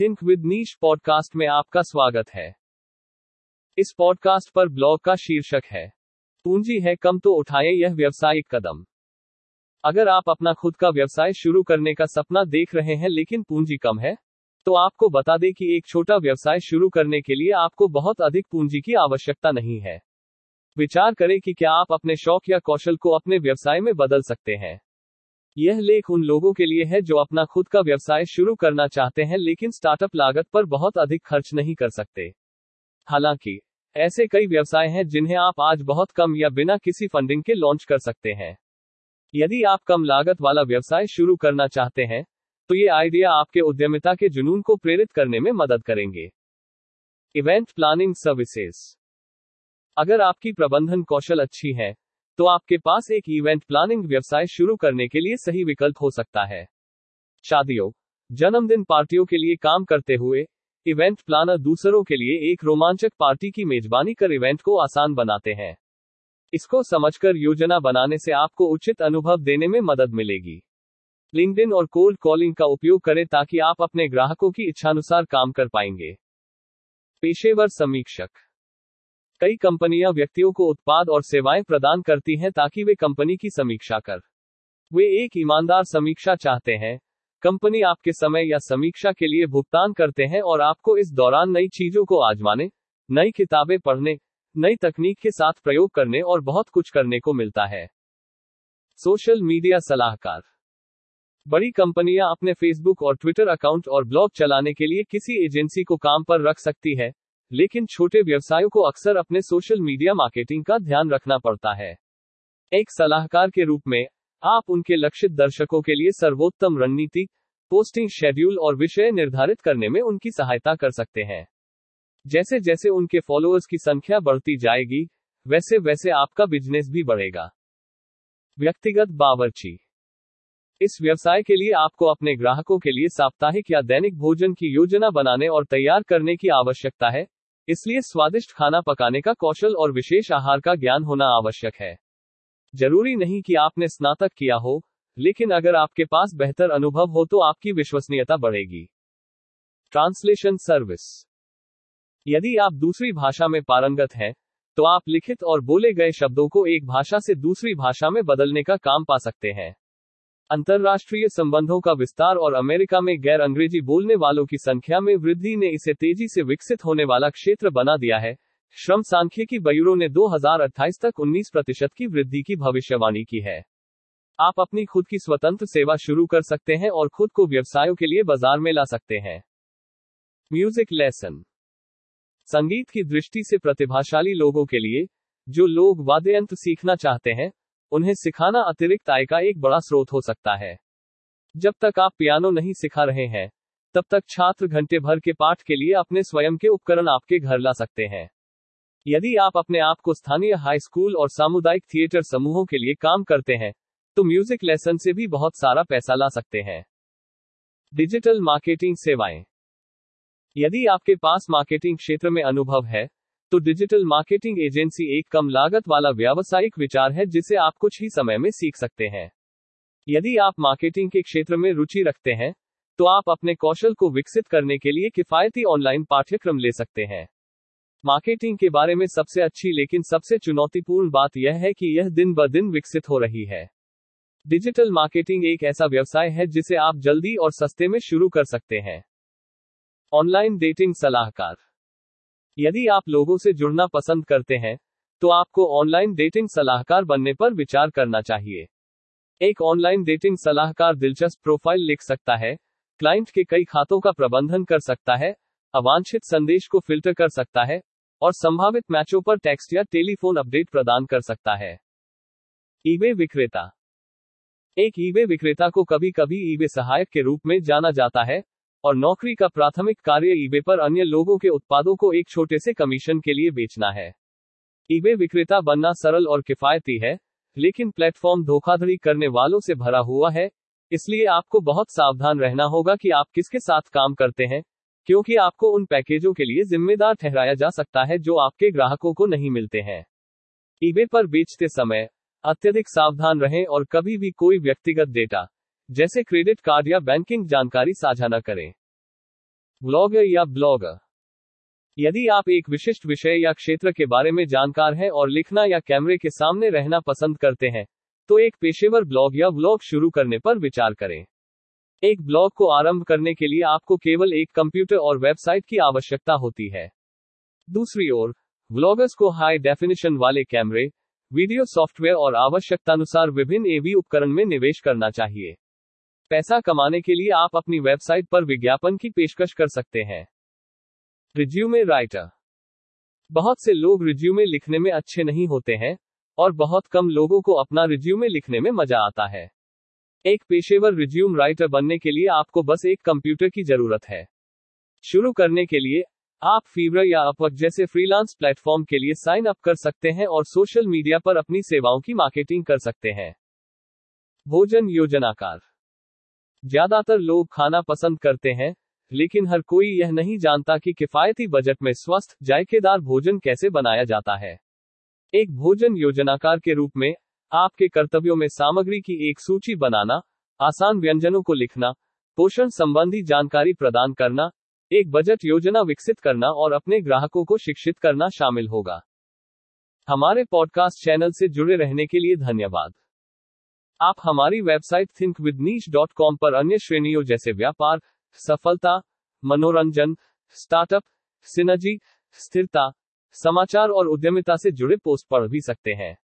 Think with niche podcast में आपका स्वागत है। इस पॉडकास्ट पर ब्लॉग का शीर्षक है। पूंजी है कम तो उठाए यह व्यवसायिक कदम। अगर आप अपना खुद का व्यवसाय शुरू करने का सपना देख रहे हैं लेकिन पूंजी कम है तो आपको बता दें कि एक छोटा व्यवसाय शुरू करने के लिए आपको बहुत अधिक पूंजी की आवश्यकता नहीं है। विचार करें कि क्या आप अपने शौक या कौशल को अपने व्यवसाय में बदल सकते हैं। यह लेख उन लोगों के लिए है जो अपना खुद का व्यवसाय शुरू करना चाहते हैं, लेकिन स्टार्टअप लागत पर बहुत अधिक खर्च नहीं कर सकते। हालाँकि, ऐसे कई व्यवसाय हैं जिन्हें आप आज बहुत कम या बिना किसी फंडिंग के लॉन्च कर सकते हैं। यदि आप कम लागत वाला व्यवसाय शुरू करना चाहते हैं तो ये आइडिया आपके उद्यमिता के जुनून को प्रेरित करने में मदद करेंगे। इवेंट प्लानिंग सर्विसेज़ अगर आपकी प्रबंधन कौशल अच्छी है तो आपके पास एक इवेंट प्लानिंग व्यवसाय शुरू करने के लिए सही विकल्प हो सकता है। शादियों, जन्मदिन पार्टियों के लिए काम करते हुए इवेंट प्लानर दूसरों के लिए एक रोमांचक पार्टी की मेजबानी कर इवेंट को आसान बनाते हैं। इसको समझकर योजना बनाने से आपको उचित अनुभव देने में मदद मिलेगी। लिंक्डइन और कोल्ड कॉलिंग का उपयोग करें ताकि आप अपने ग्राहकों की इच्छानुसार काम कर पाएँगे। पेशेवर समीक्षक कई कंपनियाँ व्यक्तियों को उत्पाद और सेवाएँ प्रदान करती हैं ताकि वे कंपनी की समीक्षा कर। वे एक ईमानदार समीक्षा चाहते हैं। कंपनी आपके समय या समीक्षा के लिए भुगतान करते हैं और आपको इस दौरान नई चीज़ों को आजमाने, नई किताबें पढ़ने, नई तकनीक के साथ प्रयोग करने और बहुत कुछ करने को मिलता है। सोशल मीडिया सलाहकार। बड़ी कंपनियाँ अपने फेसबुक और ट्विटर अकाउंट और ब्लॉग चलाने के लिए किसी एजेंसी को काम पर रख सकती है। लेकिन छोटे व्यवसायों को अक्सर अपने सोशल मीडिया मार्केटिंग का ध्यान रखना पड़ता है। एक सलाहकार के रूप में, आप उनके लक्षित दर्शकों के लिए सर्वोत्तम रणनीति, पोस्टिंग शेड्यूल और विषय निर्धारित करने में उनकी सहायता कर सकते हैं। जैसे जैसे उनके फॉलोअर्स की संख्या बढ़ती जाएगी वैसे वैसे आपका बिज़नेस भी बढ़ेगा। व्यक्तिगत बावर्ची। इस व्यवसाय के लिए आपको अपने ग्राहकों के लिए साप्ताहिक या दैनिक भोजन की योजना बनाने और तैयार करने की आवश्यकता है इसलिए स्वादिष्ट खाना पकाने का कौशल और विशेष आहार का ज्ञान होना आवश्यक है। ज़रूरी नहीं कि आपने स्नातक किया हो, लेकिन अगर आपके पास बेहतर अनुभव हो तो आपकी विश्वसनीयता बढ़ेगी। Translation service. यदि आप दूसरी भाषा में पारंगत हैं तो आप लिखित और बोले गए शब्दों को एक भाषा से दूसरी भाषा में बदलने का काम पा सकते हैं। अंतर्राष्ट्रीय संबंधों का विस्तार और अमेरिका में गैर अंग्रेज़ी बोलने वालों की संख्या में वृद्धि ने इसे तेज़ी से विकसित होने वाला क्षेत्र बना दिया है। श्रम सांख्यिकी ब्यूरो ने 2028 तक 19 प्रतिशत की वृद्धि की भविष्यवाणी की है। आप अपनी खुद की स्वतंत्र सेवा शुरू कर सकते हैं और खुद को व्यवसायों के लिए बाज़ार में ला सकते हैं। Music lesson. संगीत की दृष्टि से प्रतिभाशाली लोगों के लिए, जो लोग वाद्य यंत्र सीखना चाहते हैं उन्हें सिखाना अतिरिक्त आय का एक बड़ा स्रोत हो सकता है। जब तक आप पियानो नहीं सिखा रहे हैं, तब तक छात्र घंटे भर के पाठ के लिए अपने स्वयं के उपकरण आपके घर ला सकते हैं। यदि आप अपने आप को स्थानीय हाई स्कूल और सामुदायिक थिएटर समूहों के लिए काम करते हैं तो म्यूज़िक लेसन से भी बहुत सारा पैसा ला सकते हैं। डिजिटल मार्केटिंग सेवाएँ। यदि आपके पास मार्केटिंग क्षेत्र में अनुभव है तो डिजिटल मार्केटिंग एजेंसी एक कम लागत वाला व्यावसायिक विचार है जिसे आप कुछ ही समय में सीख सकते हैं। यदि आप मार्केटिंग के क्षेत्र में रुचि रखते हैं तो आप अपने कौशल को विकसित करने के लिए किफायती ऑनलाइन पाठ्यक्रम ले सकते हैं। मार्केटिंग के बारे में सबसे अच्छी लेकिन सबसे चुनौतीपूर्ण बात यह है कि यह दिन ब दिन विकसित हो रही है। डिजिटल मार्केटिंग एक ऐसा व्यवसाय है जिसे आप जल्दी और सस्ते में शुरू कर सकते हैं। ऑनलाइन डेटिंग सलाहकार यदि आप लोगों से जुड़ना पसंद करते हैं तो आपको ऑनलाइन डेटिंग सलाहकार बनने पर विचार करना चाहिए। एक ऑनलाइन डेटिंग सलाहकार दिलचस्प प्रोफ़ाइल लिख सकता है क्लाइंट के कई खातों का प्रबंधन कर सकता है, अवांछित संदेश को फ़िल्टर कर सकता है, और संभावित मैचों पर टेक्स्ट या टेलीफोन अपडेट प्रदान कर सकता है। ईबे विक्रेता। एक ईबे विक्रेता को कभी कभी ईबे सहायक के रूप में जाना जाता है और नौकरी का प्राथमिक कार्य ईबे पर अन्य लोगों के उत्पादों को एक छोटे से कमीशन के लिए बेचना है। ईबे विक्रेता बनना सरल और किफायती है, लेकिन प्लेटफॉर्म धोखाधड़ी करने वालों से भरा हुआ है, इसलिए आपको बहुत सावधान रहना होगा कि आप किसके साथ काम करते हैं, क्योंकि आपको उन पैकेजों के लिए जिम्मेदार ठहराया जा सकता है जो आपके ग्राहकों को नहीं मिलते हैं। ईबे पर बेचते समय अत्यधिक सावधान रहें और कभी भी कोई व्यक्तिगत डेटा जैसे क्रेडिट कार्ड या बैंकिंग जानकारी साझा न करें। ब्लॉगर या ब्लॉगर। यदि आप एक विशिष्ट विषय या क्षेत्र के बारे में जानकार हैं और लिखना या कैमरे के सामने रहना पसंद करते हैं तो एक पेशेवर ब्लॉग या ब्लॉग शुरू करने पर विचार करें। एक ब्लॉग को आरंभ करने के लिए आपको केवल एक कंप्यूटर और वेबसाइट की आवश्यकता होती है। दूसरी ओर, ब्लॉगर्स को हाई डेफिनेशन वाले कैमरे, वीडियो सॉफ्टवेयर और आवश्यकतानुसार विभिन्न एवी उपकरण में निवेश करना चाहिए। पैसा कमाने के लिए आप अपनी वेबसाइट पर विज्ञापन की पेशकश कर सकते हैं। Resume writer. बहुत से लोग रिज्यूमे लिखने में अच्छे नहीं होते हैं, और बहुत कम लोगों को अपना रिज्यूमे लिखने में मज़ा आता है। एक पेशेवर रिज्यूम राइटर बनने के लिए आपको बस एक कंप्यूटर की ज़रूरत है। शुरू करने के लिए, आप फीवर या अपवर्क जैसे फ्रीलांस प्लेटफॉर्म के लिए साइन अप कर सकते हैं और सोशल मीडिया पर अपनी सेवाओं की मार्केटिंग कर सकते हैं। भोजन योजनाकार। ज़्यादातर लोग खाना पसंद करते हैं, लेकिन हर कोई यह नहीं जानता कि किफायती बजट में स्वस्थ, जायकेदार भोजन कैसे बनाया जाता है। एक भोजन योजनाकार के रूप में, आपके कर्तव्यों में सामग्री की एक सूची बनाना, आसान व्यंजनों को लिखना, पोषण संबंधी जानकारी प्रदान करना, एक बजट योजना विकसित करना और अपने ग्राहकों को शिक्षित करना शामिल होगा। हमारे पॉडकास्ट चैनल से जुड़े रहने के लिए धन्यवाद। आप हमारी website think with niche dot com पर अन्य श्रेणियों जैसे व्यापार, सफलता, मनोरंजन, स्टार्टअप, सिनर्जी, स्थिरता, समाचार और उद्यमिता से जुड़े पोस्ट पढ़ भी सकते हैं।